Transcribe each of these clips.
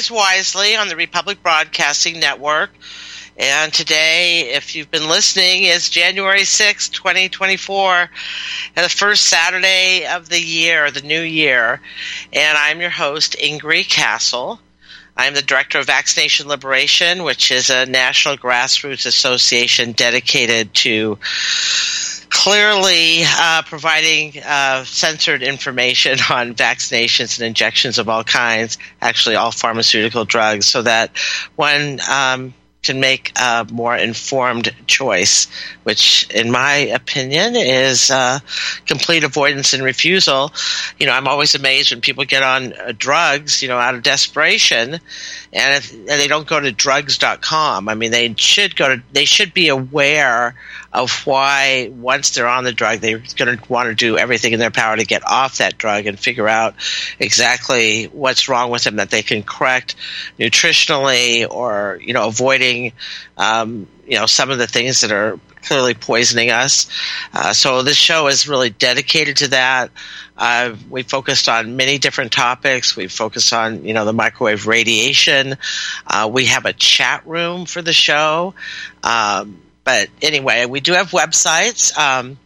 Immunize Wisely on the Republic Broadcasting Network. And today, if you've been listening, is January sixth, 2024, and the first Saturday of the year, the new year. And I'm your host, Ingri Cassel. I'm the director of Vaccination Liberation, which is a national grassroots association dedicated to clearly uh, providing uh, censored information on vaccinations and injections of all kinds, actually all pharmaceutical drugs, so that one um, can make a more informed choice, which, in my opinion, is uh, complete avoidance and refusal. You know, I'm always amazed when people get on uh, drugs, you know, out of desperation, and, if, and they don't go to drugs.com. I mean, they should go to, they should be aware of why once they're on the drug, they're going to want to do everything in their power to get off that drug and figure out exactly what's wrong with them that they can correct nutritionally or, you know, avoiding, um, you know, some of the things that are clearly poisoning us. Uh, so this show is really dedicated to that. Uh, we focused on many different topics. We focused on, you know, the microwave radiation. Uh, we have a chat room for the show. Um, but anyway, we do have websites. Um,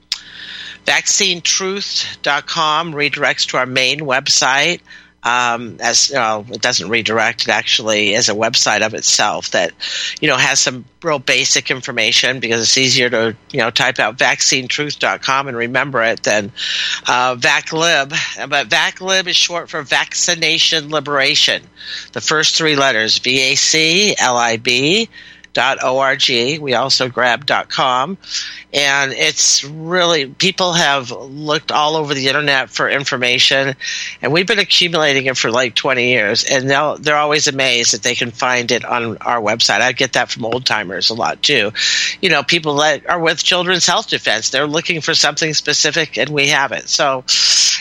vaccinetruth.com redirects to our main website. Um, as know, it doesn't redirect, it actually is a website of itself that, you know, has some real basic information because it's easier to, you know, type out vaccinetruth.com and remember it than uh, VacLib. But VacLib is short for Vaccination Liberation. The first three letters, V A C L I B org. We also grab .com, and it's really people have looked all over the internet for information, and we've been accumulating it for like 20 years, and they're they're always amazed that they can find it on our website. I get that from old timers a lot too. You know, people that are with Children's Health Defense, they're looking for something specific, and we have it. So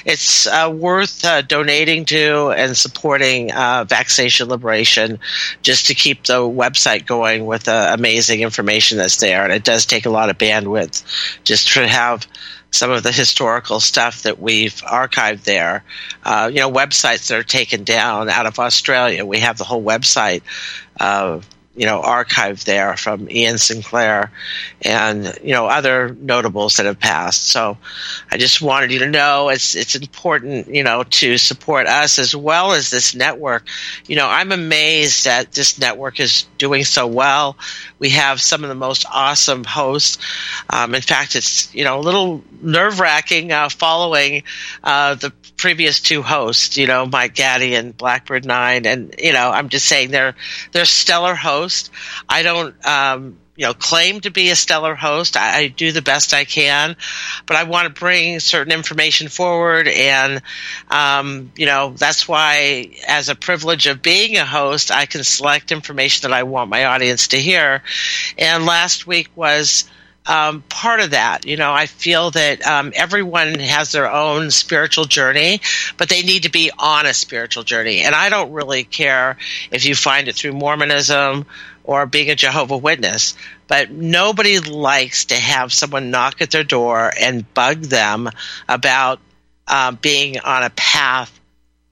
it's uh, worth uh, donating to and supporting uh, vaccination liberation just to keep the website going with the amazing information that's there. And it does take a lot of bandwidth just to have some of the historical stuff that we've archived there. Uh, you know, websites that are taken down out of Australia. We have the whole website uh, you know archive there from Ian Sinclair and you know other notables that have passed. So I just wanted you to know it's it's important you know to support us as well as this network. You know I'm amazed that this network is doing so well. We have some of the most awesome hosts. Um, in fact, it's you know a little nerve wracking uh, following uh, the previous two hosts, you know, Mike Gaddy and Blackbird Nine, and you know, I'm just saying they're they're stellar hosts. I don't, um, you know, claim to be a stellar host. I, I, do the best I can, but I want to bring certain information forward, and um, you know, that's why, as a privilege of being a host, I can select information that I want my audience to hear. And last week was um, part of that. You know, I feel that um, everyone has their own spiritual journey, but they need to be on a spiritual journey. And I don't really care if you find it through Mormonism or being a Jehovah Witness, but nobody likes to have someone knock at their door and bug them about uh, being on a path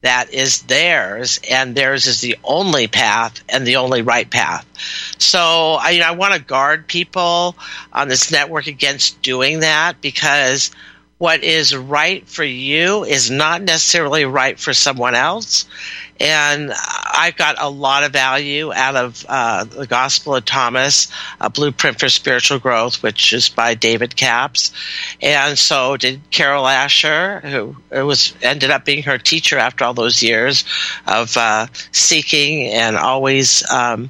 that is theirs, and theirs is the only path and the only right path. So I, you know, I want to guard people on this network against doing that because what is right for you is not necessarily right for someone else. And I've got a lot of value out of uh, the Gospel of Thomas, a blueprint for spiritual growth, which is by David Capps, and so did Carol Asher, who was ended up being her teacher after all those years of uh, seeking and always. Um,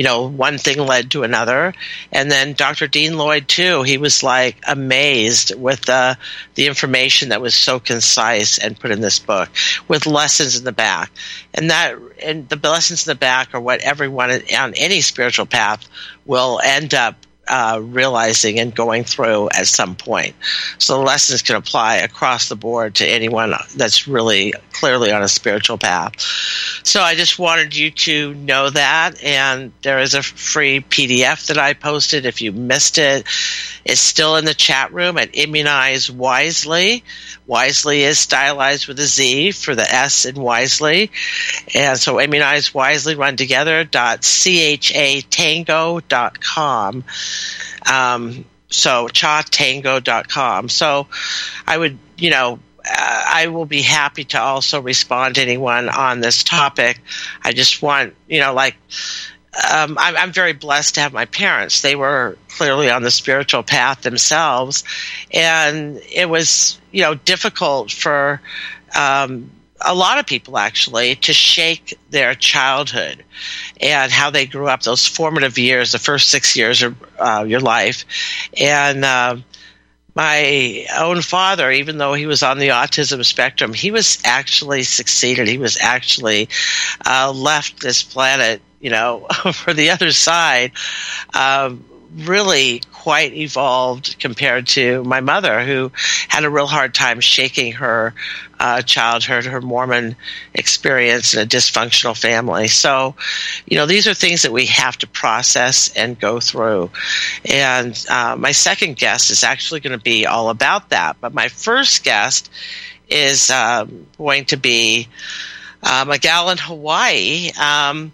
you know, one thing led to another. And then Dr. Dean Lloyd too, he was like amazed with the the information that was so concise and put in this book with lessons in the back. And that and the lessons in the back are what everyone on any spiritual path will end up uh, realizing and going through at some point. So the lessons can apply across the board to anyone that's really clearly on a spiritual path. So I just wanted you to know that. And there is a free PDF that I posted. If you missed it, it's still in the chat room at Immunize Wisely. Wisely is stylized with a Z for the S in Wisely. And so Immunize Wisely run together dot chatango.com. Um, so chatango.com. So I would, you know, uh, I will be happy to also respond to anyone on this topic. I just want, you know, like, um, I'm, I'm, very blessed to have my parents. They were clearly on the spiritual path themselves, and it was you know difficult for um, a lot of people actually to shake their childhood and how they grew up those formative years, the first six years of uh, your life, and. Uh, my own father, even though he was on the autism spectrum, he was actually succeeded. He was actually uh, left this planet you know, for the other side, um, really quite evolved compared to my mother, who had a real hard time shaking her uh, childhood, her Mormon experience in a dysfunctional family. So, you know, these are things that we have to process and go through. And uh, my second guest is actually going to be all about that. But my first guest is um, going to be um, a gal in Hawaii. Um,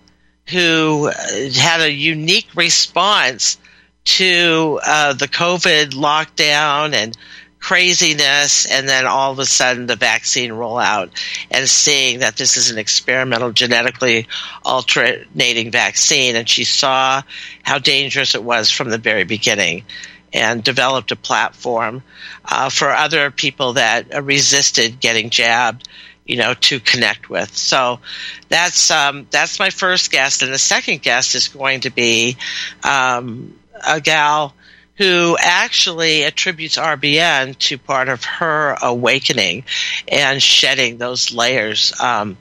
who had a unique response to uh, the COVID lockdown and craziness, and then all of a sudden the vaccine rollout, and seeing that this is an experimental genetically alternating vaccine, and she saw how dangerous it was from the very beginning. And developed a platform uh, for other people that resisted getting jabbed you know, to connect with. So that's um, that's my first guest, and the second guest is going to be um, a gal who actually attributes RBN to part of her awakening and shedding those layers um,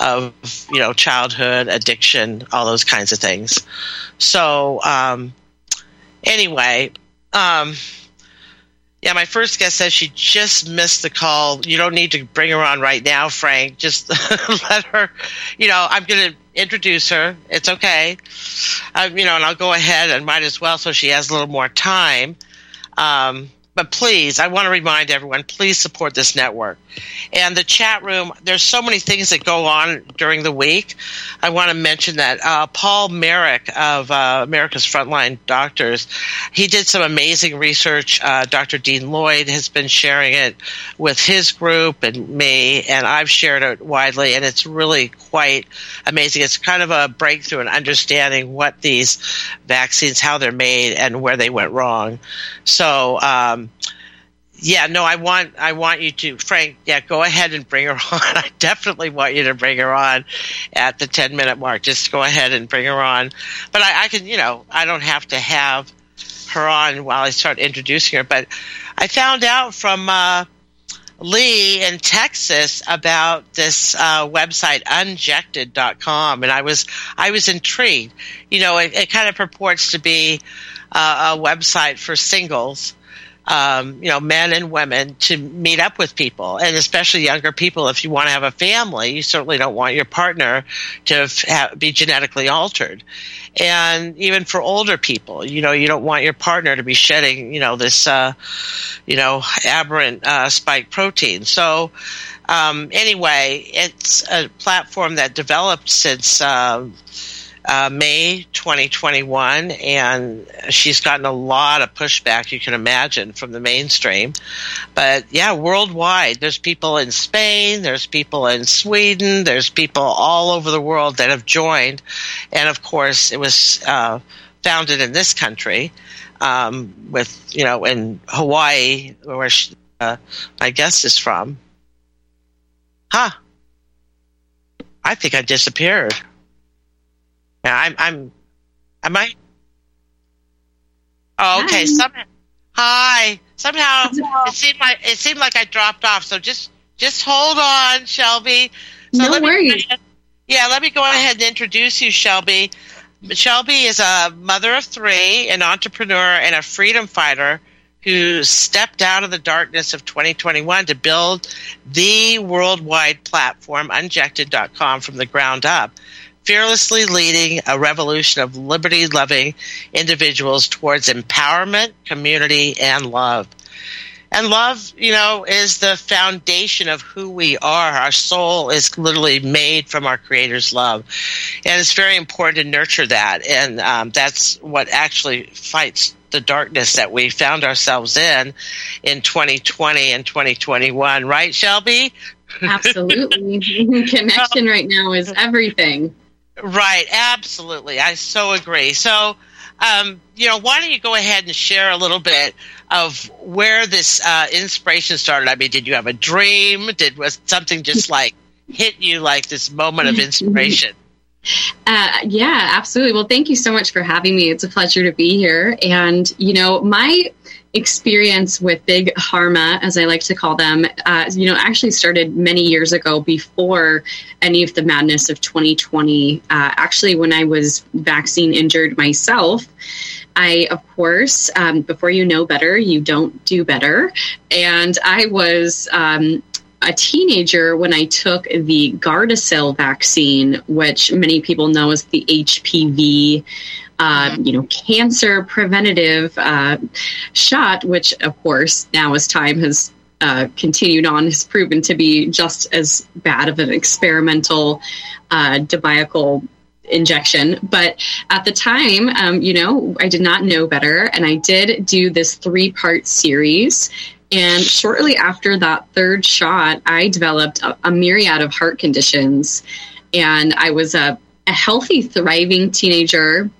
of you know childhood addiction, all those kinds of things. So um, anyway. Um, yeah, my first guest says she just missed the call. You don't need to bring her on right now, Frank. Just let her, you know, I'm going to introduce her. It's okay. Um, you know, and I'll go ahead and might as well so she has a little more time. Um, but please, I want to remind everyone, please support this network. And the chat room, there's so many things that go on during the week. I want to mention that uh, Paul Marik of uh, America's Frontline Doctors, he did some amazing research. Uh, Dr. Dean Lloyd has been sharing it with his group and me, and I've shared it widely, and it's really quite amazing. It's kind of a breakthrough in understanding what these vaccines, how they're made, and where they went wrong. So, um, yeah, no, I want I want you to, Frank. Yeah, go ahead and bring her on. I definitely want you to bring her on at the ten minute mark. Just go ahead and bring her on. But I, I can, you know, I don't have to have her on while I start introducing her. But I found out from uh, Lee in Texas about this uh, website unjected.com, and I was I was intrigued. You know, it, it kind of purports to be uh, a website for singles um, you know, men and women to meet up with people, and especially younger people. If you want to have a family, you certainly don't want your partner to have, be genetically altered. And even for older people, you know, you don't want your partner to be shedding, you know, this, uh, you know, aberrant uh, spike protein. So, um, anyway, it's a platform that developed since. Uh, uh, May 2021, and she's gotten a lot of pushback, you can imagine, from the mainstream. But yeah, worldwide, there's people in Spain, there's people in Sweden, there's people all over the world that have joined. And of course, it was uh, founded in this country um, with, you know, in Hawaii, where she, uh, my guest is from. Huh. I think I disappeared. Yeah, I'm. I'm. Am I? Oh, okay. Hi. Some, hi. Somehow it seemed like it seemed like I dropped off. So just just hold on, Shelby. So no worries. yeah, let me go ahead and introduce you, Shelby. Shelby is a mother of three, an entrepreneur, and a freedom fighter who stepped out of the darkness of 2021 to build the worldwide platform, unjected.com, from the ground up, fearlessly leading a revolution of liberty loving individuals towards empowerment, community, and love. And love, you know, is the foundation of who we are. Our soul is literally made from our Creator's love. And it's very important to nurture that. And um, that's what actually fights the darkness that we found ourselves in in 2020 and 2021. Right, Shelby? Absolutely. Connection right now is everything. Right, absolutely. I so agree. So, um, you know, why don't you go ahead and share a little bit of where this uh, inspiration started? I mean, did you have a dream? Did was something just like hit you like this moment of inspiration? Uh, yeah, absolutely. Well, thank you so much for having me. It's a pleasure to be here. And, you know, my experience with big pharma, as I like to call them, uh, you know, actually started many years ago before any of the madness of 2020. Uh, actually, when I was vaccine injured myself, I, of course, um, before you know better, you don't do better. And I was um, a teenager when I took the Gardasil vaccine, which many people know as the HPV, mm-hmm. you know, cancer preventative uh, shot, which of course now as time has uh, continued on has proven to be just as bad of an experimental uh, debacle injection. But at the time, um, you know, I did not know better. And I did do this three part series and shortly after that third shot, I developed a, a myriad of heart conditions. And I was a, a healthy, thriving teenager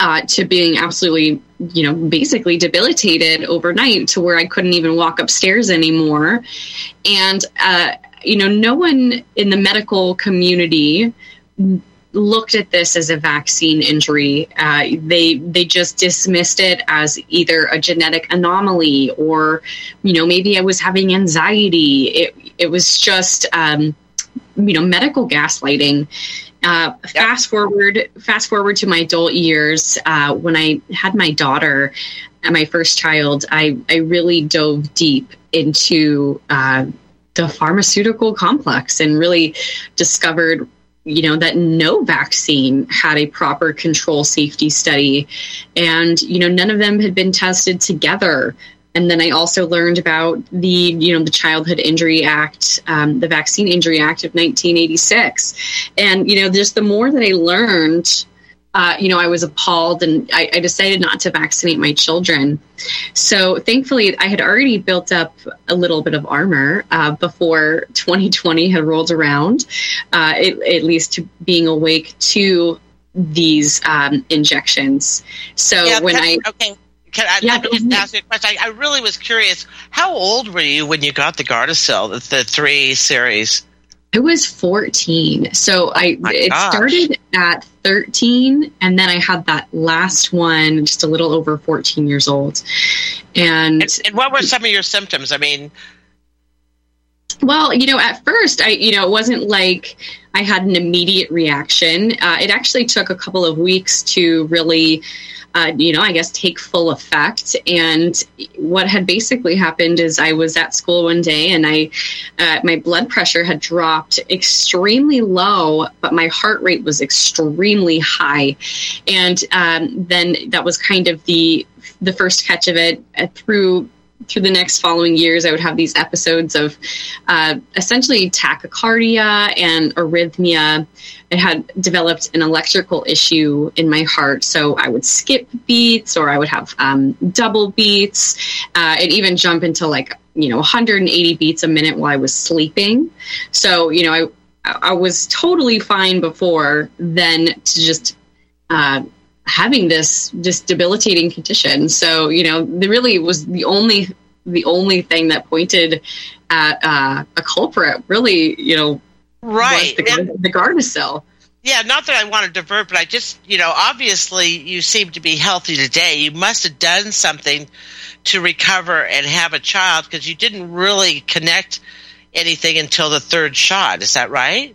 uh, to being absolutely, you know, basically debilitated overnight to where I couldn't even walk upstairs anymore. And, uh, you know, no one in the medical community looked at this as a vaccine injury. Uh, they they just dismissed it as either a genetic anomaly or, you know, maybe I was having anxiety. It it was just, um, you know, medical gaslighting. Uh, yep. Fast forward, fast forward to my adult years. Uh, when I had my daughter, my first child, I I really dove deep into uh, the pharmaceutical complex and really discovered you know that no vaccine had a proper control safety study and you know none of them had been tested together and then i also learned about the you know the childhood injury act um, the vaccine injury act of 1986 and you know just the more that i learned uh, you know, I was appalled and I, I, decided not to vaccinate my children. So thankfully, I had already built up a little bit of armor uh, before 2020 had rolled around, uh, it, at least to being awake to these um, injections. So yeah, when I. Okay. Can I, yeah, just ask you a question? I, I, really was curious. How old were you when you got the Gardasil, the, the three series? I was 14. So I oh My it gosh. started at 13 and then I had that last one just a little over 14 years old. And, and, and what were some of your symptoms? I mean, well, you know, at first, I, you know, it wasn't like I had an immediate reaction. Uh, it actually took a couple of weeks to really uh, you know, I guess take full effect. And what had basically happened is I was at school one day and I, uh, my blood pressure had dropped extremely low, but my heart rate was extremely high. And um, then that was kind of the the first catch of it uh, through through the next following years, I would have these episodes of uh, essentially tachycardia and arrhythmia. I had developed an electrical issue in my heart, so I would skip beats or I would have um, double beats uh, and even jump into like you know 180 beats a minute while I was sleeping. So you know I I was totally fine before then to just uh, having this this debilitating condition. So you know, the really was the only the only thing that pointed at uh, a culprit. Really, you know, right the, and, the Gardasil. Yeah, not that I want to divert, but I just, you know, obviously you seem to be healthy today. You must have done something to recover and have a child because you didn't really connect anything until the third shot. Is that right?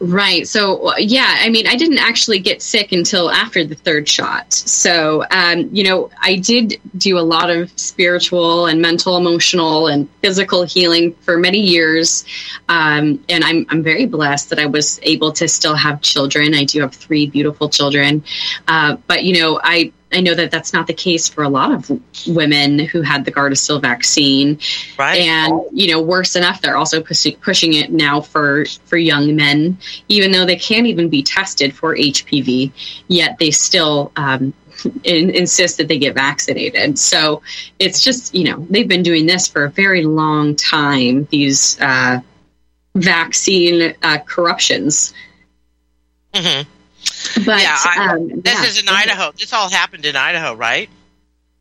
Right. So, yeah, I mean, I didn't actually get sick until after the third shot. So, um, you know, I did do a lot of spiritual and mental, emotional, and physical healing for many years. Um, and I'm, I'm very blessed that I was able to still have children. I do have three beautiful children. Uh, but, you know, I, I know that that's not the case for a lot of women who had the Gardasil vaccine. Right. And, you know, worse enough, they're also pushing, pushing it now for, for young men, even though they can't even be tested for HPV, yet they still um, in, insist that they get vaccinated. So it's just, you know, they've been doing this for a very long time, these uh, vaccine uh, corruptions. Mm-hmm. But yeah, I, um, this yeah. is in Idaho. This all happened in Idaho, right?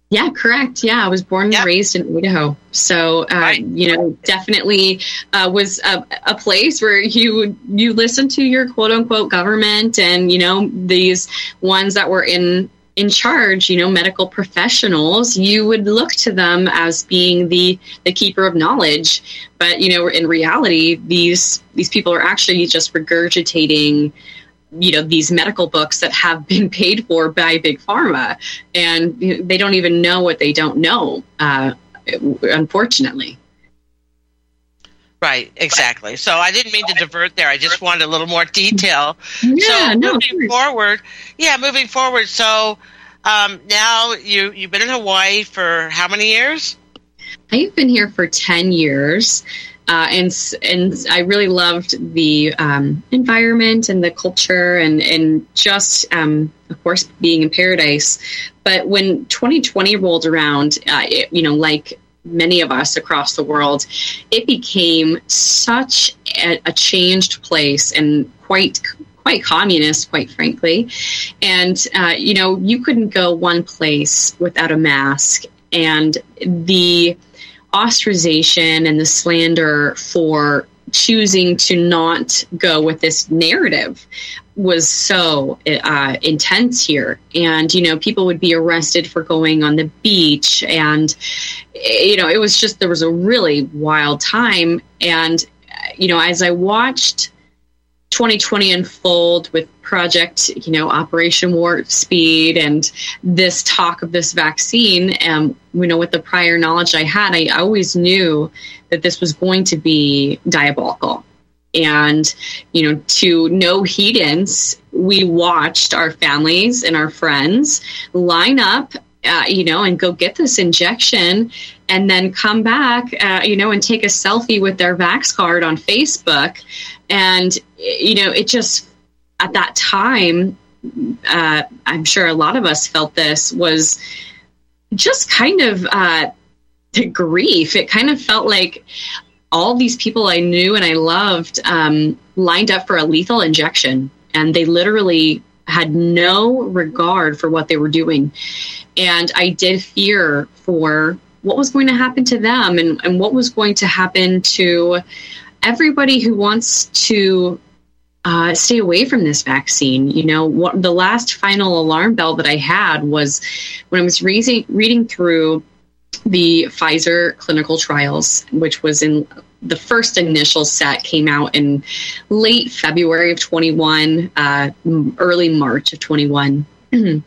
Yeah, correct. Yeah, I was born Yep. and raised in Idaho, so uh, Right. you know, definitely uh, was a, a place where you you listen to your quote unquote government and you know these ones that were in in charge, you know, medical professionals. You would look to them as being the the keeper of knowledge, but you know, in reality, these these people are actually just regurgitating you know these medical books that have been paid for by big pharma and you know, they don't even know what they don't know uh, unfortunately Right, exactly. So I didn't mean to divert there. I just wanted a little more detail. yeah so no moving forward, yeah, moving forward. So um, now you you've been in Hawaii for how many years? i've been here for 10 years uh, and and I really loved the um, environment and the culture and and just um, of course being in paradise. But when 2020 rolled around, uh, it, you know, like many of us across the world, it became such a, a changed place and quite quite communist, quite frankly. And uh, you know, you couldn't go one place without a mask, and the ostracization and the slander for choosing to not go with this narrative was so uh, intense here. And, you know, people would be arrested for going on the beach. And, you know, it was just, there was a really wild time. And, you know, as I watched 2020 unfold with project you know operation warp speed and this talk of this vaccine um, you know with the prior knowledge i had i always knew that this was going to be diabolical. And you know to no heedance we watched our families and our friends line up uh, you know and go get this injection and then come back uh, you know and take a selfie with their vax card on facebook and you know it just at that time uh, i'm sure a lot of us felt this was just kind of uh, the grief. It kind of felt like all these people i knew and i loved um, lined up for a lethal injection. And they literally had no regard for what they were doing. And i did fear for what was going to happen to them and, and what was going to happen to everybody who wants to uh, stay away from this vaccine. You know, what, the last final alarm bell that I had was when I was reading, reading through the Pfizer clinical trials, which was in the first initial set came out in late February of 21, uh, early March of 21.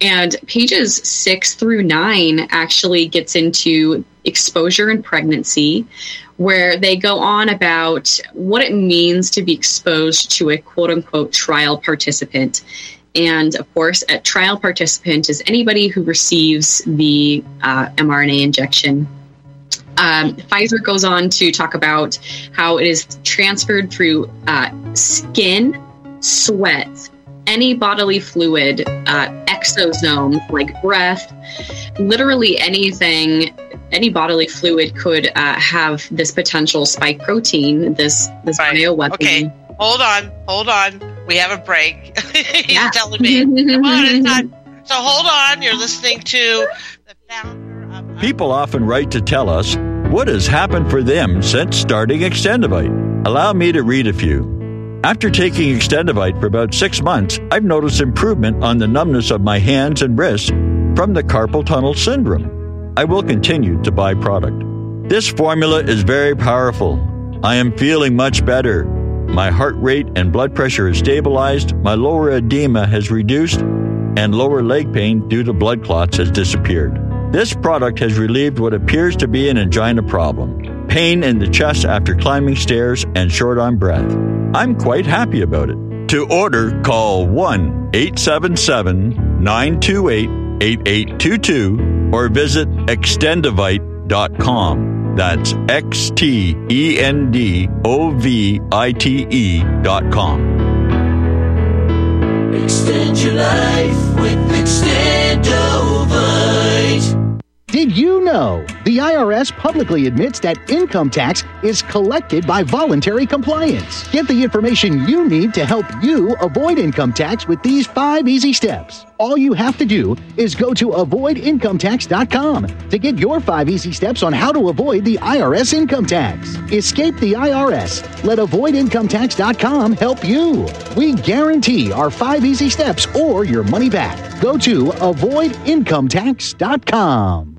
and pages six through nine actually gets into exposure and pregnancy, where they go on about what it means to be exposed to a quote unquote trial participant. And of course, a trial participant is anybody who receives the uh, mRNA injection. Um, Pfizer goes on to talk about how it is transferred through uh, skin, sweat, any bodily fluid, uh, exosomes like breath, literally anything, any bodily fluid could uh, have this potential spike protein, this this Right. bioweapon. Okay. Hold on, hold on. We have a break. He's Yeah. telling me. Come on, it's time. So hold on. You're listening to the founder of. People often write to tell us what has happened for them since starting Extendovite. Allow me to read a few. After taking Extendovite for about six months, I've noticed improvement on the numbness of my hands and wrists from the carpal tunnel syndrome. I will continue to buy product. This formula is very powerful. I am feeling much better. my heart rate and blood pressure is stabilized, my lower edema has reduced, and lower leg pain due to blood clots has disappeared. This product has relieved what appears to be an angina problem, pain in the chest after climbing stairs, and short on breath. I'm quite happy about it. To order, call 1 877 928 8822 or visit extendovite.com. That's X T E N D O V I T E dot com. Extend your life with Extendovite. Did you know the IRS publicly admits that income tax is collected by voluntary compliance? Get the information you need to help you avoid income tax with these five easy steps. All you have to do is go to avoidincometax.com to get your five easy steps on how to avoid the IRS income tax. Escape the IRS. Let avoidincometax.com help you. We guarantee our five easy steps or your money back. Go to avoidincometax.com.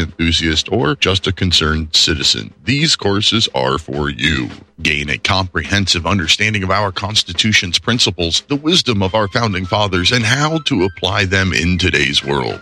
enthusiast, or just a concerned citizen. These courses are for you. Gain a comprehensive understanding of our Constitution's principles, the wisdom of our founding fathers, and how to apply them in today's world.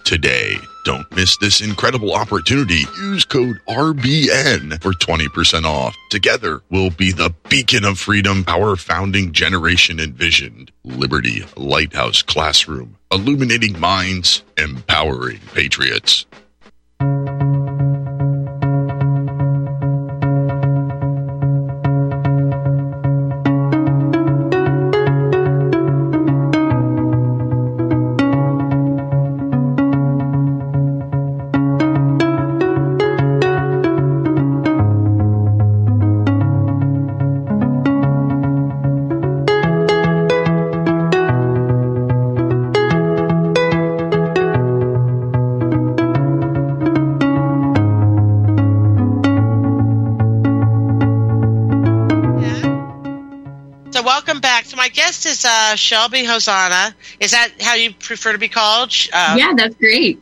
today. Don't miss this incredible opportunity. Use code RBN for 20% off. Together, we'll be the beacon of freedom our founding generation envisioned. Liberty Lighthouse Classroom, illuminating minds, empowering patriots. Hosana. Is that how you prefer to be called? Uh, yeah, that's great.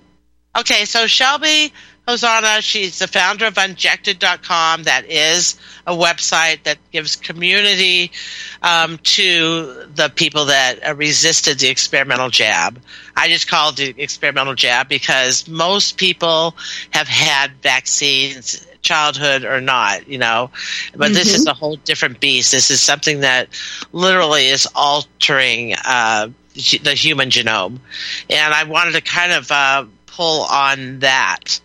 Okay, so Shelby Hosana, she's the founder of Unjected.com. That is a website that gives community um, to the people that uh, resisted the experimental jab. I just called it experimental jab because most people have had vaccines childhood or not, you know. But this is a whole different beast. This is something that literally is altering uh, the human genome, and I wanted to kind of uh, pull on that,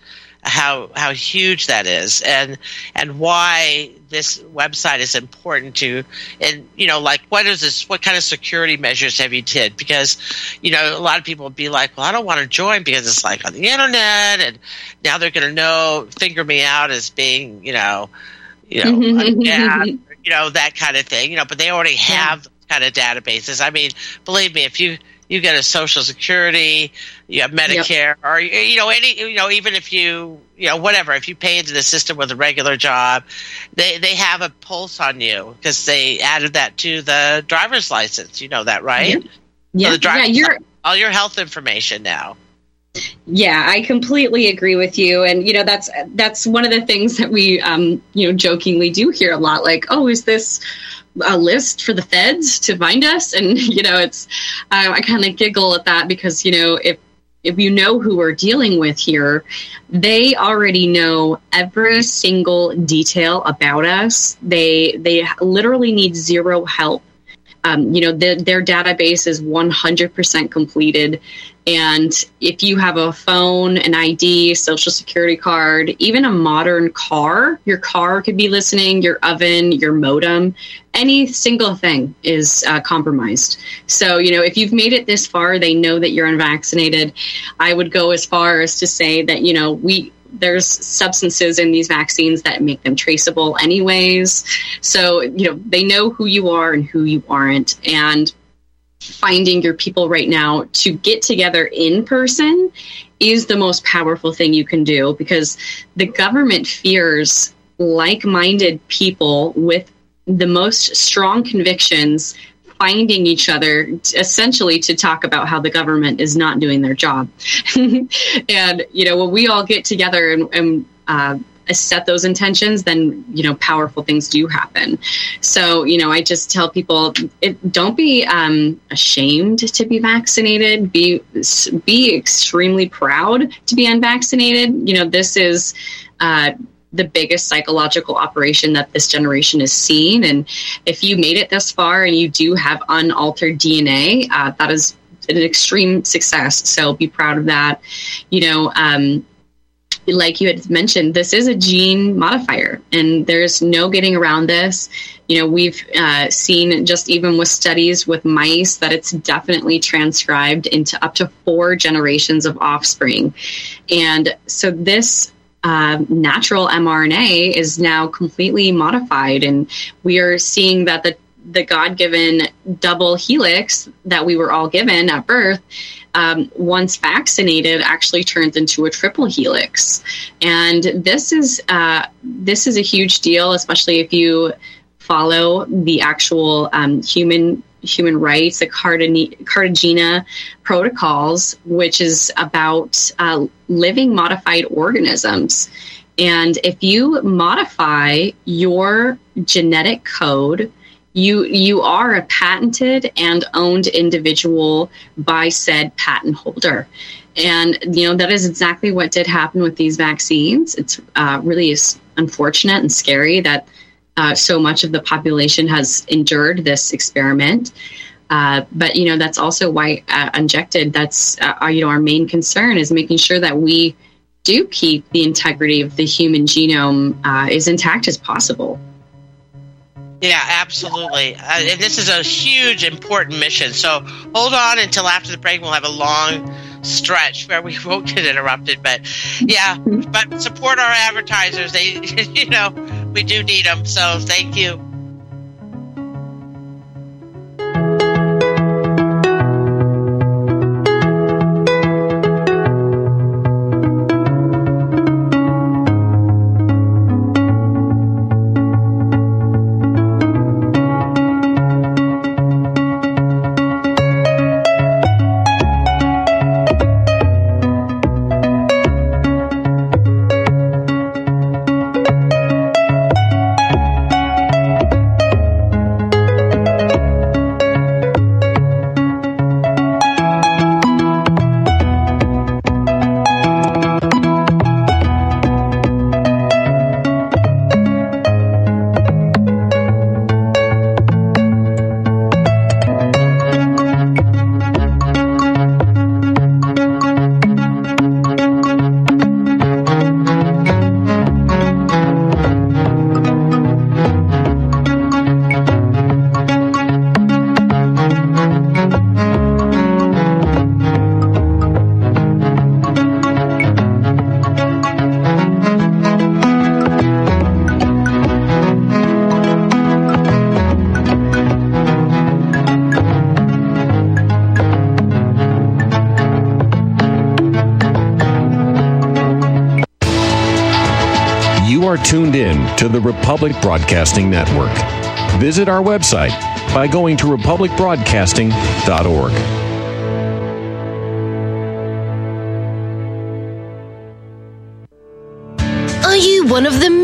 how how huge that is, and and why this website is important to, and you know, like what is this? What kind of security measures have you did? Because you know, a lot of people would be like, well, I don't want to join because it's like on the internet, and now they're going to know finger me out as being, you know, you know, mm-hmm. unjabbed, you know, that kind of thing, you know. But they already have kind of databases. I mean, believe me, if you you get a Social Security, you have Medicare, or you know any, you know even if you you know whatever, if you pay into the system with a regular job, they they have a pulse on you because they added that to the driver's license. You know that, right? So Yeah, the yeah, you're all your health information now. Yeah, I completely agree with you, and you know that's that's one of the things that we, um, you know, jokingly do here a lot. Like, oh, is this a list for the feds to find us? And you know, it's uh, I kind of giggle at that because you know if if you know who we're dealing with here, they already know every single detail about us. They they literally need zero help. Um, you know, the, their database is 100% completed. And if you have a phone, an ID, social security card, even a modern car, your car could be listening, your oven, your modem, any single thing is uh, compromised. So, you know, if you've made it this far, they know that you're unvaccinated. I would go as far as to say that, you know, we, there's substances in these vaccines that make them traceable anyways. So, you know, they know who you are and who you aren't. And finding your people right now to get together in person is the most powerful thing you can do because the government fears like minded people with the most strong convictions finding each other essentially to talk about how the government is not doing their job. and, you know, when we all get together and, and uh, set those intentions, then you know powerful things do happen. So you know, I just tell people, it, don't be um, ashamed to be vaccinated. Be be extremely proud to be unvaccinated. You know, this is. Uh, the biggest psychological operation that this generation has seen. And if you made it this far and you do have unaltered DNA, uh, that is an extreme success. So be proud of that. You know, um, like you had mentioned, this is a gene modifier, and there's no getting around this. You know, we've uh, seen just even with studies with mice that it's definitely transcribed into up to four generations of offspring. And so this uh, natural mRNA is now completely modified, and we are seeing that the the God given double helix that we were all given at birth um, once vaccinated actually turns into a triple helix. And this is uh, this is a huge deal especially if you follow the actual um, human human rights the cartagena protocols which is about uh, living modified organisms. And if you modify your genetic code you you are a patented and owned individual by said patent holder. And you know that is exactly what did happen with these vaccines. It's uh, really unfortunate and scary that uh, so much of the population has endured this experiment. Uh, but you know that's also why uh, Unjected that's uh, you know our main concern is making sure that we do keep the integrity of the human genome uh, as intact as possible yeah, absolutely. Uh, and this is a huge, important mission. So hold on until after the break. We'll have a long stretch where we won't get interrupted. But yeah, but support our advertisers. They, you know, we do need them. So thank you. To the Republic Broadcasting Network. Visit our website by going to republicbroadcasting.org. one of the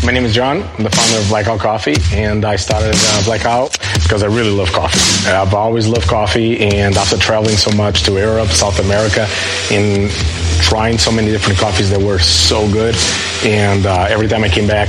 My name is John. I'm the founder of Blackout Coffee, and I started uh, Blackout because I really love coffee. I've always loved coffee, and after traveling so much to Europe, South America, and trying so many different coffees that were so good, and uh, every time I came back,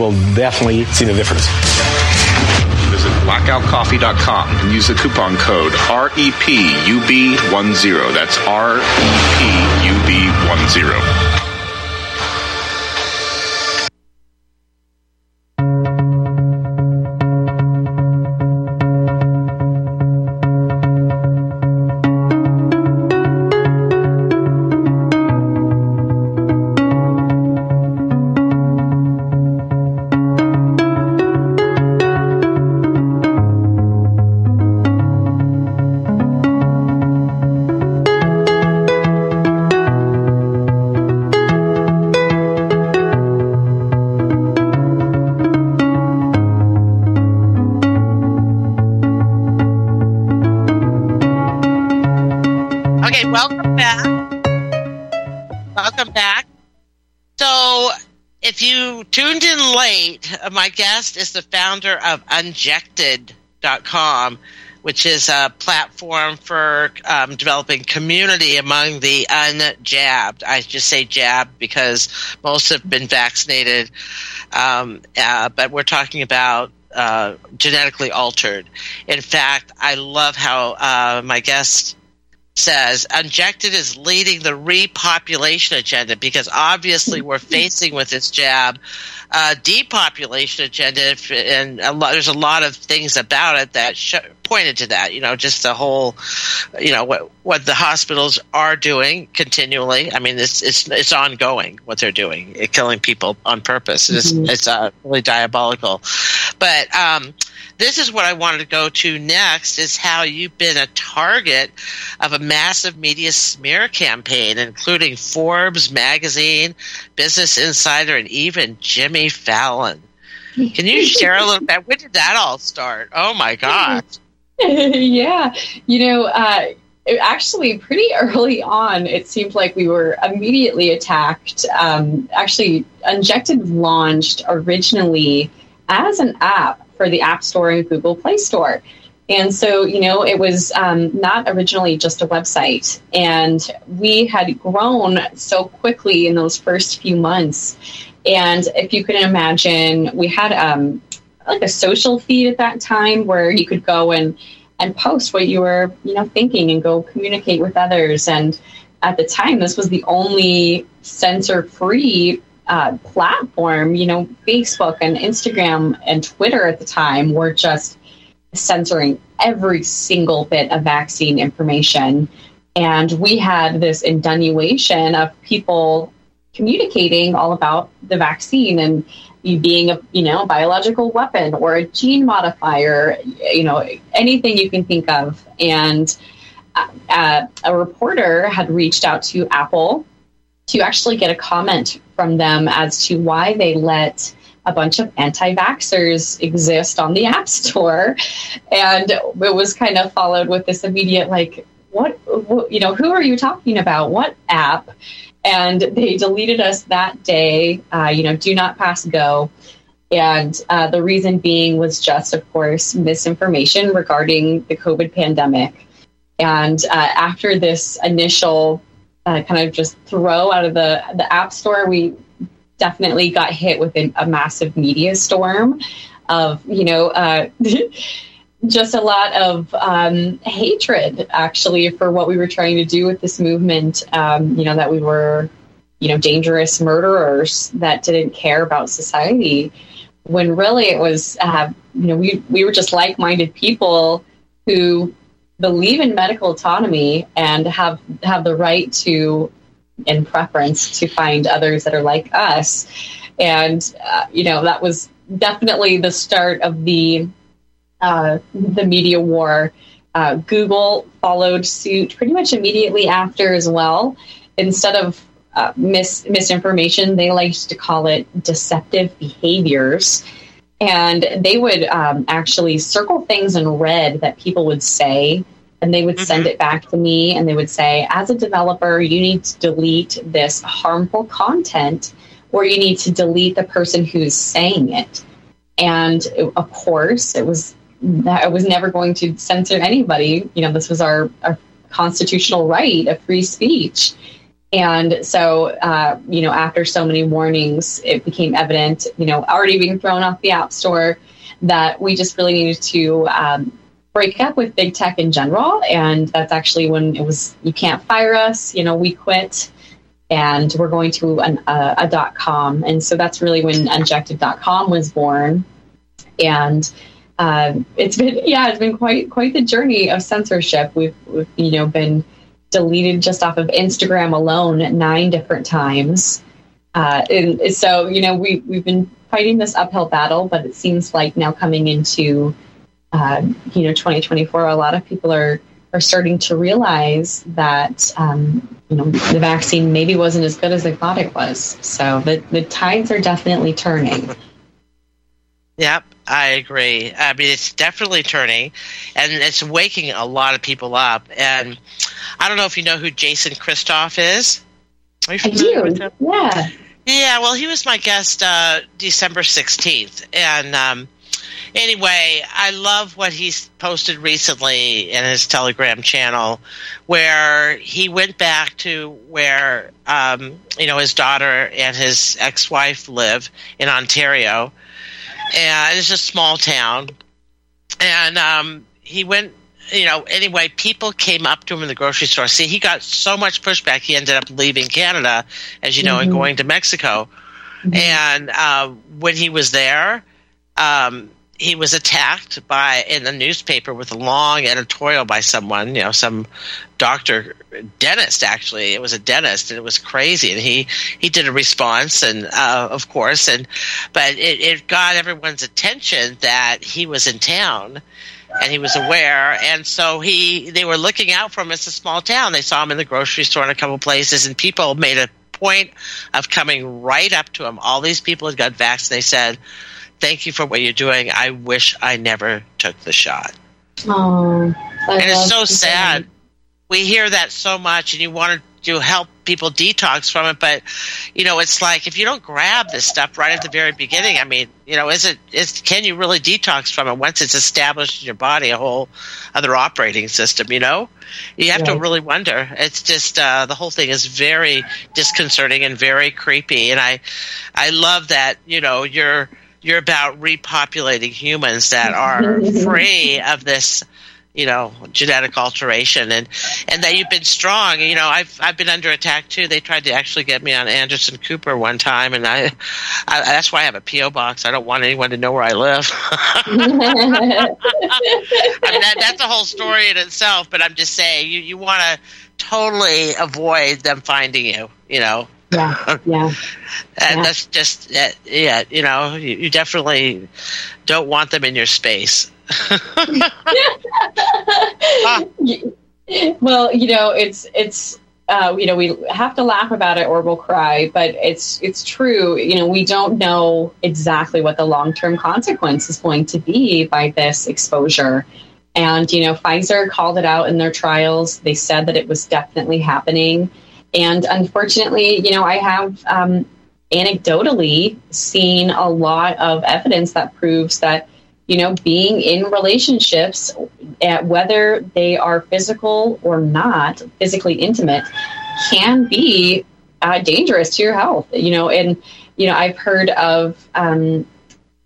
will definitely see the difference. Visit blackoutcoffee.com and use the coupon code REPUB10. That's REPUB10. My guest is the founder of Unjected.com, which is a platform for um, developing community among the unjabbed. I just say jabbed because most have been vaccinated, um, uh, but we're talking about uh, genetically altered. In fact, I love how uh, my guest says Unjected is leading the repopulation agenda because obviously we're facing with this jab uh, depopulation agenda, and a lot, there's a lot of things about it that sh- pointed to that. You know, just the whole, you know, what what the hospitals are doing continually. I mean, it's it's it's ongoing what they're doing, killing people on purpose. It's Mhm. it's uh, really diabolical. But um, this is what I wanted to go to next: is how you've been a target of a massive media smear campaign, including Forbes magazine, Business Insider, and even Jimmy Fallon. Can you share a little bit? When did that all start? Oh my gosh! yeah, you know, uh, actually, pretty early on, it seemed like we were immediately attacked. Um, actually, Unjected launched originally as an app for the App Store and Google Play Store. And so, you know, it was um, not originally just a website. And we had grown so quickly in those first few months. And if you can imagine, we had um, like a social feed at that time where you could go and, and post what you were, you know, thinking and go communicate with others. And at the time, this was the only censor free uh, platform. You know, Facebook and Instagram and Twitter at the time were just censoring every single bit of vaccine information. And we had this insinuation of people communicating all about the vaccine and you being a you know biological weapon or a gene modifier, you know anything you can think of. And uh, a reporter had reached out to Apple to actually get a comment from them as to why they let a bunch of anti-vaxxers exist on the App Store, and it was kind of followed with this immediate like, what, what you know, who are you talking about? What app? And they deleted us that day. Uh, you know, do not pass go. And uh, the reason being was just, of course, misinformation regarding the COVID pandemic. And uh, after this initial uh, kind of just throw out of the the app store, we definitely got hit with a, a massive media storm of you know uh, just a lot of um, hatred actually for what we were trying to do with this movement. Um, you know that we were you know dangerous murderers that didn't care about society when really it was uh, you know we we were just like minded people who believe in medical autonomy and have have the right to and preference to find others that are like us and uh, you know that was definitely the start of the uh, the media war. Uh, google followed suit pretty much immediately after as well. Instead of uh, mis- misinformation they liked to call it deceptive behaviors. And they would um, actually circle things in red that people would say and they would mm-hmm. send it back to me and they would say as a developer you need to delete this harmful content or you need to delete the person who's saying it. And it, of course it was i was never going to censor anybody you know this was our, our constitutional right of free speech and so, uh, you know, after so many warnings, it became evident, you know, already being thrown off the App Store, that we just really needed to um, break up with big tech in general. And that's actually when it was, you can't fire us, you know, we quit and we're going to an, uh, a dot com. And so that's really when unjected.com was born. And uh, it's been, yeah, it's been quite, quite the journey of censorship. We've, we've you know, been deleted just off of Instagram alone nine different times. Uh, and so, you know, we, we've been fighting this uphill battle, but it seems like now coming into, uh, you know, 2024, a lot of people are, are starting to realize that, um, you know, the vaccine maybe wasn't as good as they thought it was. So the, the tides are definitely turning. Yep, I agree. I mean, it's definitely turning, and it's waking a lot of people up. And I don't know if you know who Jason Christoff is. Are you familiar with him? Yeah. Yeah. Well, he was my guest uh, December sixteenth, and um, anyway, I love what he's posted recently in his Telegram channel, where he went back to where um, you know his daughter and his ex-wife live in Ontario and it's a small town. And um, he went, you know, anyway, people came up to him in the grocery store. See, he got so much pushback, he ended up leaving Canada, as you know, mm-hmm. and going to Mexico. Mm-hmm. And uh, when he was there, um, he was attacked by in the newspaper with a long editorial by someone, you know, some doctor, dentist. Actually, it was a dentist, and it was crazy. And he he did a response, and uh, of course, and but it, it got everyone's attention that he was in town and he was aware and so he they were looking out for him it's a small town they saw him in the grocery store in a couple places and people made a point of coming right up to him all these people had got vaccinated they said thank you for what you're doing. I wish I never took the shot. Oh, and it's so sad. We hear that so much, and you want to to help people detox from it. But you know, it's like if you don't grab this stuff right at the very beginning, I mean, you know, is it is can you really detox from it once it's established in your body a whole other operating system? You know, you have to really wonder. It's just uh, the whole thing is very disconcerting and very creepy. And I, I love that you know you're you're about repopulating humans that are free of this you know genetic alteration and and that you've been strong. You know i've i've been under attack too. They tried to actually get me on anderson cooper one time and i, I that's why i have a po box. I don't want anyone to know where i live. I mean, that, that's a whole story in itself, but I'm just saying you, you want to totally avoid them finding you, you know. Yeah, yeah. And Yeah. that's just, uh, yeah, you know, you, you definitely don't want them in your space. well, you know, it's it's uh, you know we have to laugh about it or we'll cry, but it's it's true. You know, we don't know exactly what the long term consequence is going to be by this exposure. And you know, Pfizer called it out in their trials. They said that it was definitely happening. And unfortunately, you know, I have um, anecdotally seen a lot of evidence that proves that you know being in relationships at whether they are physical or not physically intimate can be uh, dangerous to your health you know. And you know i've heard of um,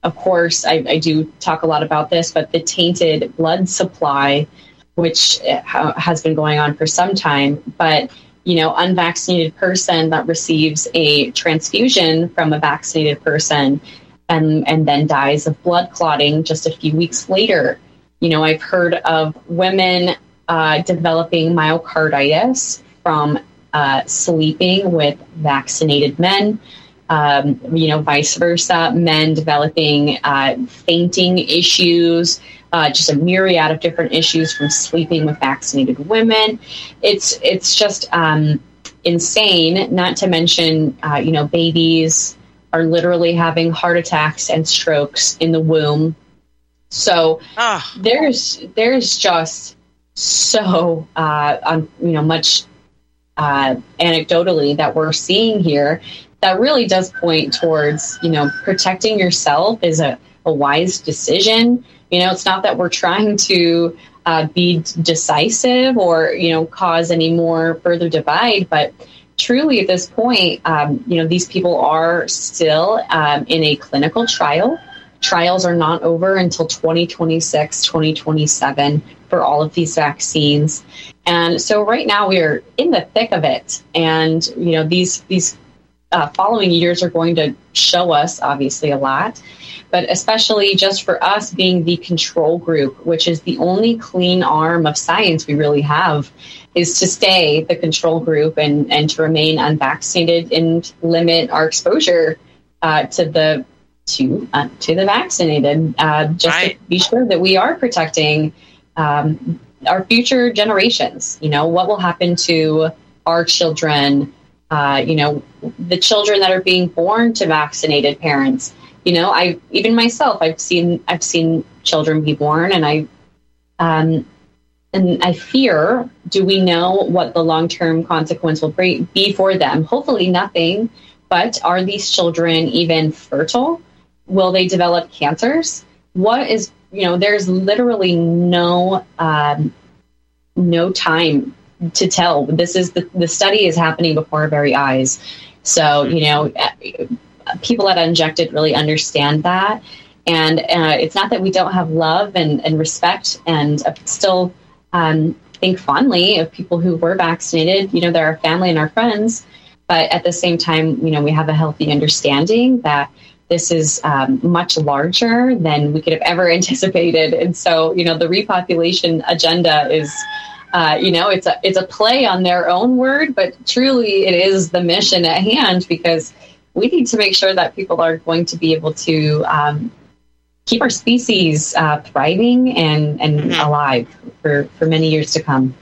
of course I, I do talk a lot about this but the tainted blood supply which ha- has been going on for some time. But you know unvaccinated person that receives a transfusion from a vaccinated person and and then dies of blood clotting just a few weeks later. You know, I've heard of women uh, developing myocarditis from uh, sleeping with vaccinated men. Um, you know, vice versa, men developing uh, fainting issues, uh, just a myriad of different issues from sleeping with vaccinated women. It's it's just um, insane. Not to mention, uh, you know, babies are literally having heart attacks and strokes in the womb. So there's there's just so uh, um, you know much uh, anecdotally that we're seeing here that really does point towards you know protecting yourself is a, a wise decision. You know, it's not that we're trying to uh, be decisive or you know cause any more further divide, but truly at this point, um, you know, these people are still um, in a clinical trial. Trials are not over until 2026, 2027 for all of these vaccines. And so right now we are in the thick of it. And, you know, these, these uh, following years are going to show us obviously a lot, but especially just for us being the control group, which is the only clean arm of science we really have, is to stay the control group and, and to remain unvaccinated and limit our exposure uh, to the to uh, to the vaccinated, uh, just to be sure that we are protecting um, our future generations. You know, what will happen to our children? Uh, you know, the children that are being born to vaccinated parents. You know, I even myself, I've seen I've seen children be born, and I um, and I fear. Do we know what the long term consequence will be for them? Hopefully, nothing. But are these children even fertile? Will they develop cancers? What is you know? There's literally no um, no time to tell. This is the the study is happening before our very eyes. So you know, people at Unjected really understand that, and uh, it's not that we don't have love and, and respect, and uh, still um, think fondly of people who were vaccinated. You know, they're our family and our friends, but at the same time, you know, we have a healthy understanding that this is um, much larger than we could have ever anticipated, and so you know, the repopulation agenda is. Uh, you know, it's a it's a play on their own word, but truly it is the mission at hand because we need to make sure that people are going to be able to um, keep our species uh, thriving and, and alive for, for many years to come.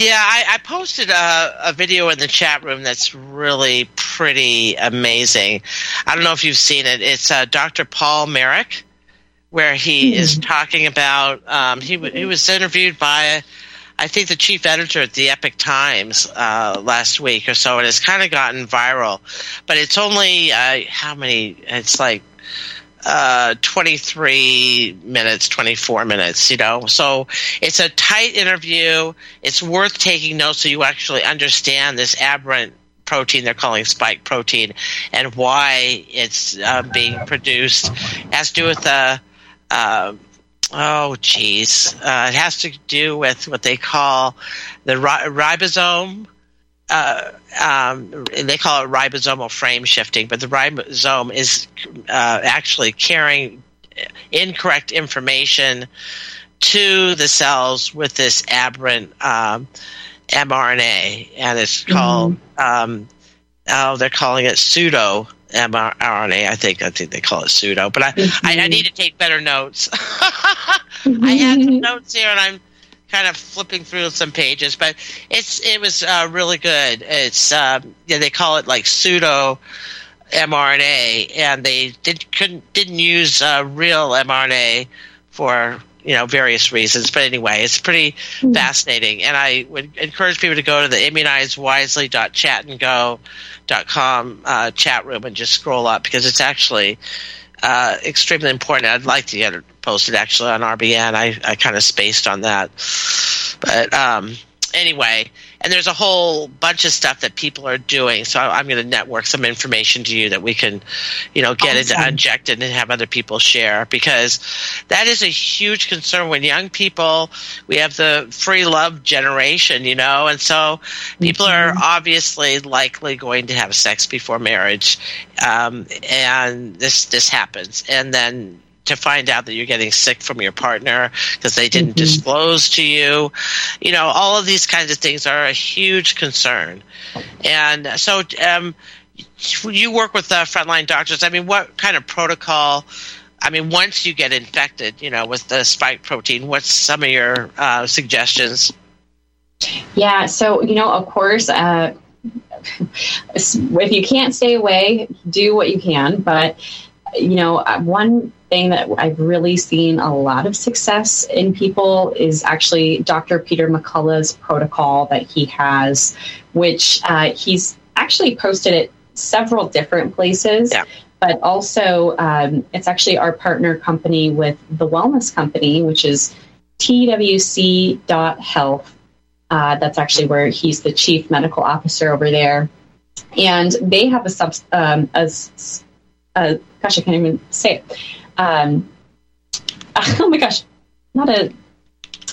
Yeah, I, I posted a, a video in the chat room that's really pretty amazing. I don't know if you've seen it. It's uh, Dr. Paul Marik, where he is talking about. Um, he w- he was interviewed by I think the chief editor at the Epoch Times uh, last week or so, and it's kind of gotten viral. But it's only uh, how many? It's like uh, 23 minutes, 24 minutes, you know. So it's a tight interview. It's worth taking notes so you actually understand this aberrant protein they're calling spike protein and why it's uh, being produced. It has to do with the. Uh, oh, geez. Uh, it has to do with what they call the ri- ribosome. Uh, um, they call it ribosomal frame shifting, but the ribosome is uh, actually carrying incorrect information to the cells with this aberrant um, mRNA, and it's called. Um, oh, they're calling it pseudo mRNA. I think I think they call it pseudo, but I, I, I need to take better notes. I have some notes here, and I'm kind of flipping through some pages, but it's it was uh, really good. It's uh, yeah, they call it like pseudo mRNA, and they did couldn't didn't use uh, real mRNA for you know various reasons. But anyway, it's pretty mm-hmm. fascinating, and I would encourage people to go to the immunizewisely.chatandgo.com uh, chat room and just scroll up because it's actually uh, extremely important. I'd like to get it posted actually on RBN. I, I kind of spaced on that, but um, anyway, and there's a whole bunch of stuff that people are doing. So I'm going to network some information to you that we can, you know, get awesome. it Unjected and have other people share because that is a huge concern when young people. We have the free love generation, you know, and so people mm-hmm. are obviously likely going to have sex before marriage, um, and this this happens, and then to find out that you're getting sick from your partner because they didn't mm-hmm. disclose to you. You know, all of these kinds of things are a huge concern. And so, um, you work with uh, frontline doctors. I mean, what kind of protocol? I mean, once you get infected, you know, with the spike protein, what's some of your uh, suggestions? Yeah, so you know, of course, uh, if you can't stay away, do what you can. But you know, uh, one thing that I've really seen a lot of success in people is actually Dr. Peter McCullough's protocol that he has, which uh, he's actually posted it several different places. Yeah. But also, um, it's actually our partner company with the Wellness Company, which is twc.health. Uh, that's actually where he's the chief medical officer over there. And they have a, sub, um, a, a gosh, I can't even say it um, oh my gosh, not a,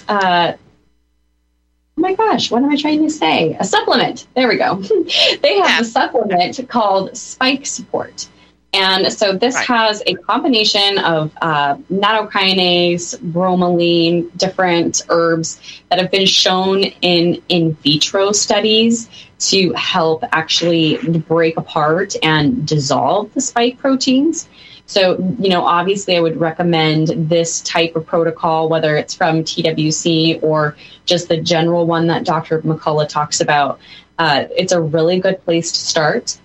uh, oh my gosh, what am I trying to say? A supplement. There we go. they have a supplement called Spike Support. And so this right. has a combination of uh, nattokinase, bromelain, different herbs that have been shown in in vitro studies to help actually break apart and dissolve the spike proteins. So, you know, obviously I would recommend this type of protocol, whether it's from TWC or just the general one that Dr. McCullough talks about. Uh, it's a really good place to start.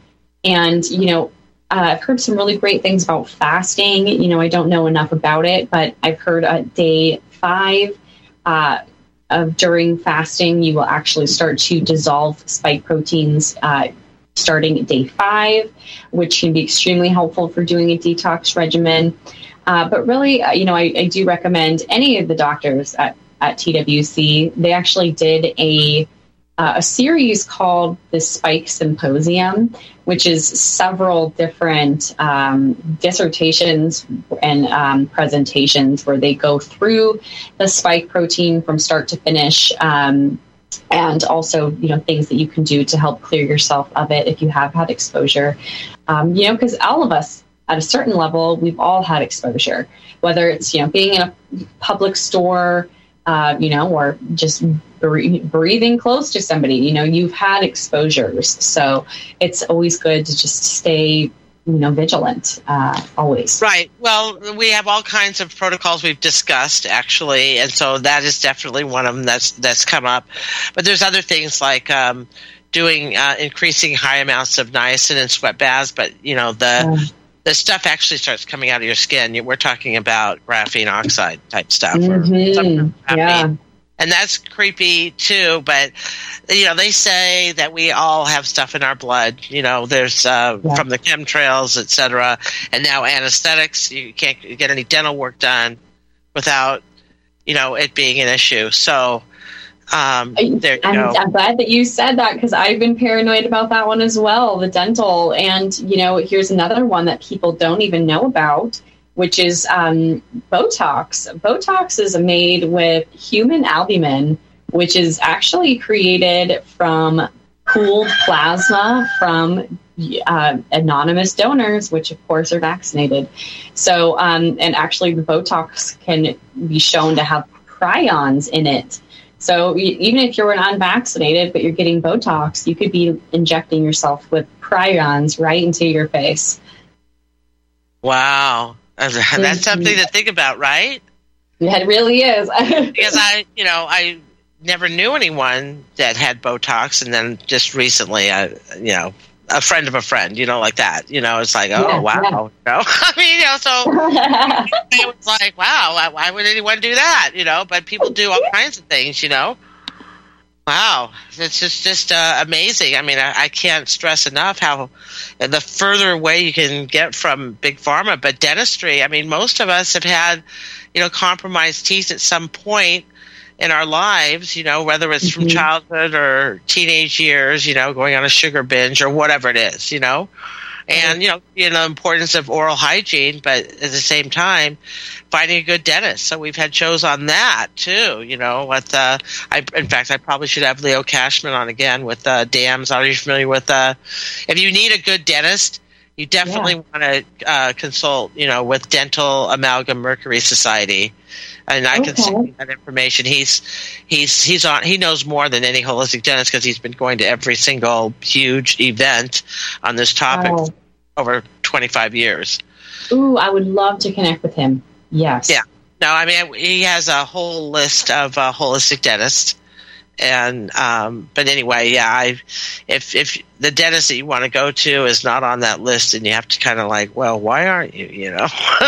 And, you know, uh, I've heard some really great things about fasting. You know, I don't know enough about it, but I've heard uh, day five uh, of during fasting, you will actually start to dissolve spike proteins uh, starting day five, which can be extremely helpful for doing a detox regimen. Uh, but really, uh, you know, I, I, do recommend any of the doctors at, at TWC. They actually did a uh, a series called the Spike Symposium, which is several different um, dissertations and um, presentations where they go through the spike protein from start to finish. Um, and also you know things that you can do to help clear yourself of it if you have had exposure. Um, you know because all of us at a certain level we've all had exposure whether it's you know being in a public store uh, you know or just breathing close to somebody you know you've had exposures. So it's always good to just stay you know vigilant uh, always. Right. Well we have all kinds of protocols we've discussed actually and so that is definitely one of them that's that's come up. But there's other things like um, doing uh, increasing high amounts of niacin and sweat baths but you know the the stuff actually starts coming out of your skin. We're talking about graphene oxide type stuff mm-hmm. yeah and that's creepy too. But you know, they say that we all have stuff in our blood. You know, there's uh, Yeah. from the chemtrails, et cetera, and now anesthetics. You can't get any dental work done without you know it being an issue. So um, there you go. I'm glad that you said that because I've been paranoid about that one as well, the dental. And, you know, here's another one that people don't even know about, which is um, Botox. Botox is made with human albumin, which is actually created from pooled plasma from uh, anonymous donors, which of course are vaccinated. So, um, and actually, the Botox can be shown to have prions in it. So even if you're unvaccinated but you're getting Botox, you could be injecting yourself with prions right into your face. Wow, that's, something to think about, right? Yeah, it really is. because I, you know, I never knew anyone that had Botox, and then just recently, I, you know, a friend of a friend, you know, like that. You know, it's like, oh Yeah, wow, yeah. you know, I mean, you know, so it was like, wow, why, why would anyone do that? You know, but people do all kinds of things, you know. Wow, it's just just uh, amazing. I mean, I, I can't stress enough how the further away you can get from big pharma. But dentistry, I mean, most of us have had, you know, compromised teeth at some point in our lives. You know, whether it's from childhood or teenage years. You know, going on a sugar binge or whatever it is. You know. And you know, you know, the importance of oral hygiene, but at the same time, finding a good dentist. So we've had shows on that too. You know, with uh, I in fact, I probably should have Leo Cashman on again with uh, dams. Are you familiar with? Uh, if you need a good dentist, you definitely want to uh, consult. You know, with Dental Amalgam Mercury Society. And I can Okay. send you that information. He's he's he's on. He knows more than any holistic dentist because he's been going to every single huge event on this topic over twenty five years. Ooh, I would love to connect with him. Yes. Yeah. No, I mean he has a whole list of uh, holistic dentists, and um, but anyway, yeah. I if if the dentist that you want to go to is not on that list, and you have to kind of like, well, why aren't you? You know.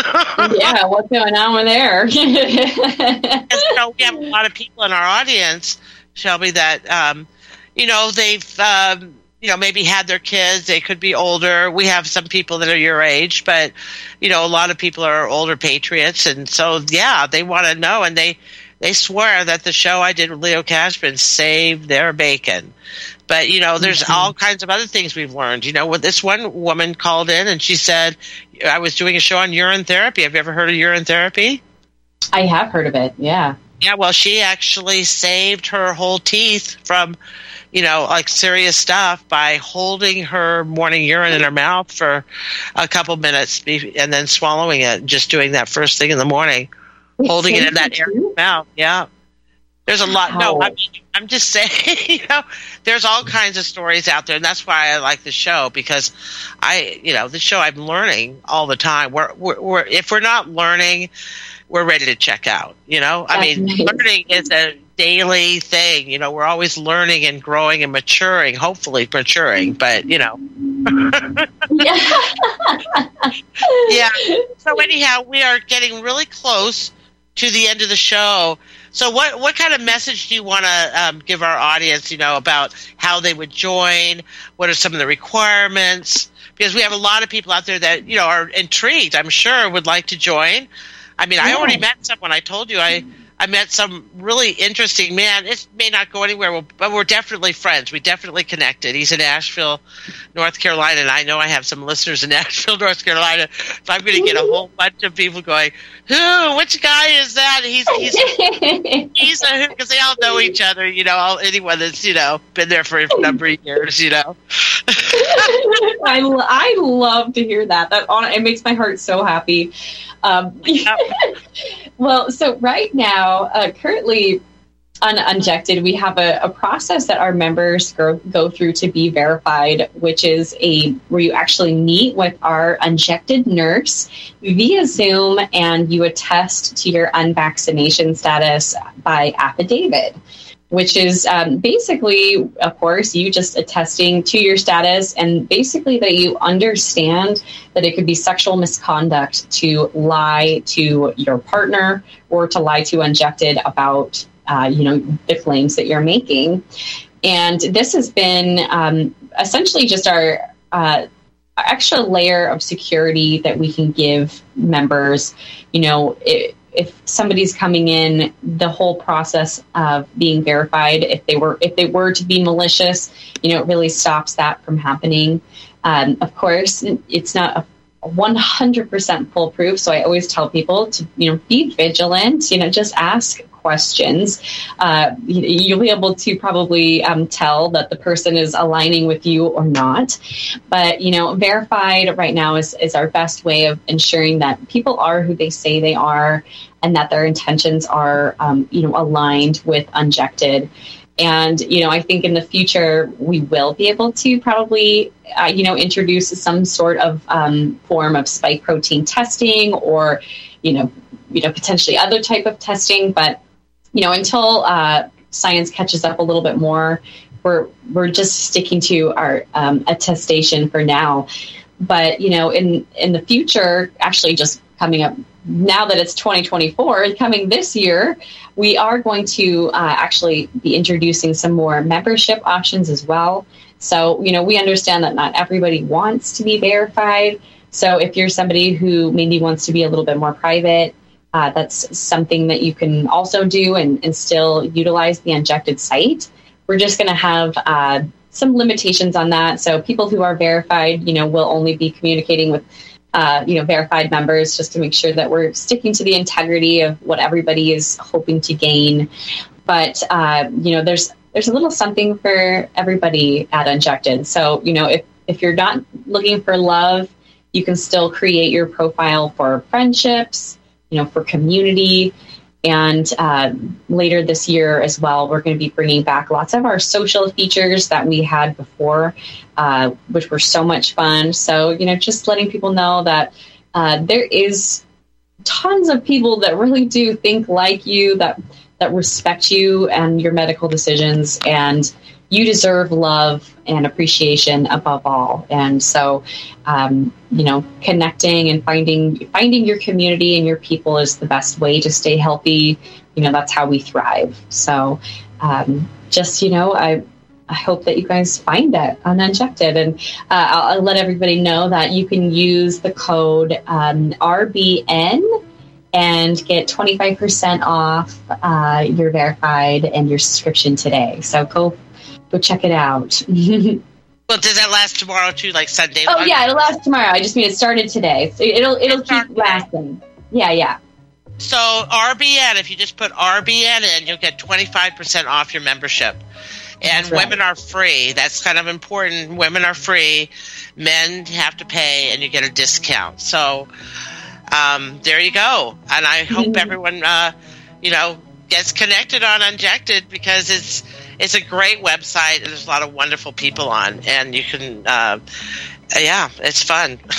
yeah, what's going on with there? You know, we have a lot of people in our audience, Shelby, that um, you know they've um, you know maybe had their kids. They could be older. We have some people that are your age, but you know a lot of people are older patriots, and so yeah, they want to know, and they they swear that the show I did with Leo Cashman saved their bacon. But you know, there's mm-hmm. all kinds of other things we've learned. You know, with this one woman called in and she said, "I was doing a show on urine therapy. Have you ever heard of urine therapy?" I have heard of it. Yeah. Yeah, well, she actually saved her whole teeth from, you know, like serious stuff by holding her morning urine in her mouth for a couple minutes and then swallowing it, just doing that first thing in the morning, holding it in that area of mouth. Yeah. There's a lot. No, I mean, I'm just saying, you know, there's all kinds of stories out there, and that's why I like the show because I, you know, the show I'm learning all the time. We're, we're, we're if we're not learning, we're ready to check out. You know, I mean, learning is a daily thing. You know, we're always learning and growing and maturing. Hopefully, maturing, but you know, yeah. So anyhow, we are getting really close to the end of the show. So what what kind of message do you want to um, give our audience? You know about how they would join. What are some of the requirements? Because we have a lot of people out there that you know are intrigued. I'm sure would like to join. I mean, I already met someone. I told you I I met some really interesting man. It may not go anywhere, but we're definitely friends. We definitely connected. He's in Asheville, North Carolina, and I know I have some listeners in Asheville, North Carolina. So I'm going to get a whole bunch of people going, "Who? Which guy is that?" He's he's he's a because they all know each other. You know, all, anyone that's you know been there for a number of years. You know. I, I love to hear that. That it makes my heart so happy. Um, well, so right now, uh, currently on Unjected, we have a, a process that our members go, go through to be verified, which is a where you actually meet with our Unjected nurse via Zoom, and you attest to your unvaccination status by affidavit which is um, basically, of course, you just attesting to your status and basically that you understand that it could be sexual misconduct to lie to your partner or to lie to Unjected about uh, you know the claims that you're making. And this has been um, essentially just our uh, extra layer of security that we can give members. You know, it, if somebody's coming in, the whole process of being verified, if they were if they were to be malicious, you know, it really stops that from happening. Um, of course, it's not a 100% foolproof. So I always tell people to, you know, be vigilant, you know, just ask questions. Uh, you'll be able to probably um, tell that the person is aligning with you or not. But, you know, verified right now is, is our best way of ensuring that people are who they say they are and that their intentions are, um, you know, aligned with Unjected. And, you know, I think in the future, we will be able to probably, uh, you know, introduce some sort of um, form of spike protein testing or, you know, you know, potentially other type of testing. But, you know, until uh, science catches up a little bit more, we're, we're just sticking to our um, attestation for now. But, you know, in, in the future, actually just coming up now that it's 2024, coming this year, we are going to uh, actually be introducing some more membership options as well. So, you know, we understand that not everybody wants to be verified. So, if you're somebody who maybe wants to be a little bit more private, uh, that's something that you can also do and, and still utilize the Unjected site. We're just going to have uh, some limitations on that. So, people who are verified, you know, will only be communicating with uh, you know, verified members just to make sure that we're sticking to the integrity of what everybody is hoping to gain. But uh, you know, there's there's a little something for everybody at Unjected. So you know, if if you're not looking for love, you can still create your profile for friendships, you know, for community. And uh, later this year as well, we're going to be bringing back lots of our social features that we had before, uh, which were so much fun. So, you know, just letting people know that uh, there is tons of people that really do think like you, that that respect you and your medical decisions, and you deserve love and appreciation above all. And so, um, you know, connecting and finding finding your community and your people is the best way to stay healthy. You know, that's how we thrive. So, um, just you know, I. I hope that you guys find it on Unjected. And uh, I'll, I'll, let everybody know that you can use the code um, RBN and get 25% off uh, your verified and your subscription today. So go go check it out. well, does that last tomorrow too, like Sunday? Oh yeah, it'll last tomorrow. I just mean it started today, so it'll it'll keep lasting. Yeah, yeah. So RBN, if you just put RBN in, you'll get twenty five percent off your membership. And right. women are free. That's kind of important. Women are free. Men have to pay, and you get a discount. So um, there you go. And I hope mm-hmm. everyone, uh, you know, gets connected on Unjected because it's it's a great website there's a lot of wonderful people on, and you can. Uh, yeah, it's fun.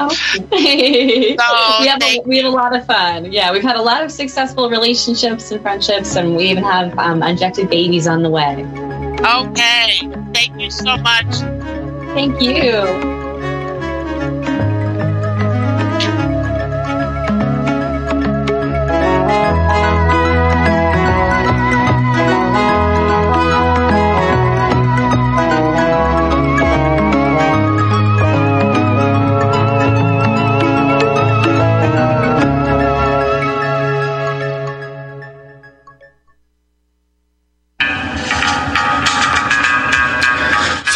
oh. so, we, have a, we have a lot of fun. Yeah, we've had a lot of successful relationships and friendships, and we even have um, Unjected babies on the way. Okay. Thank you so much. Thank you.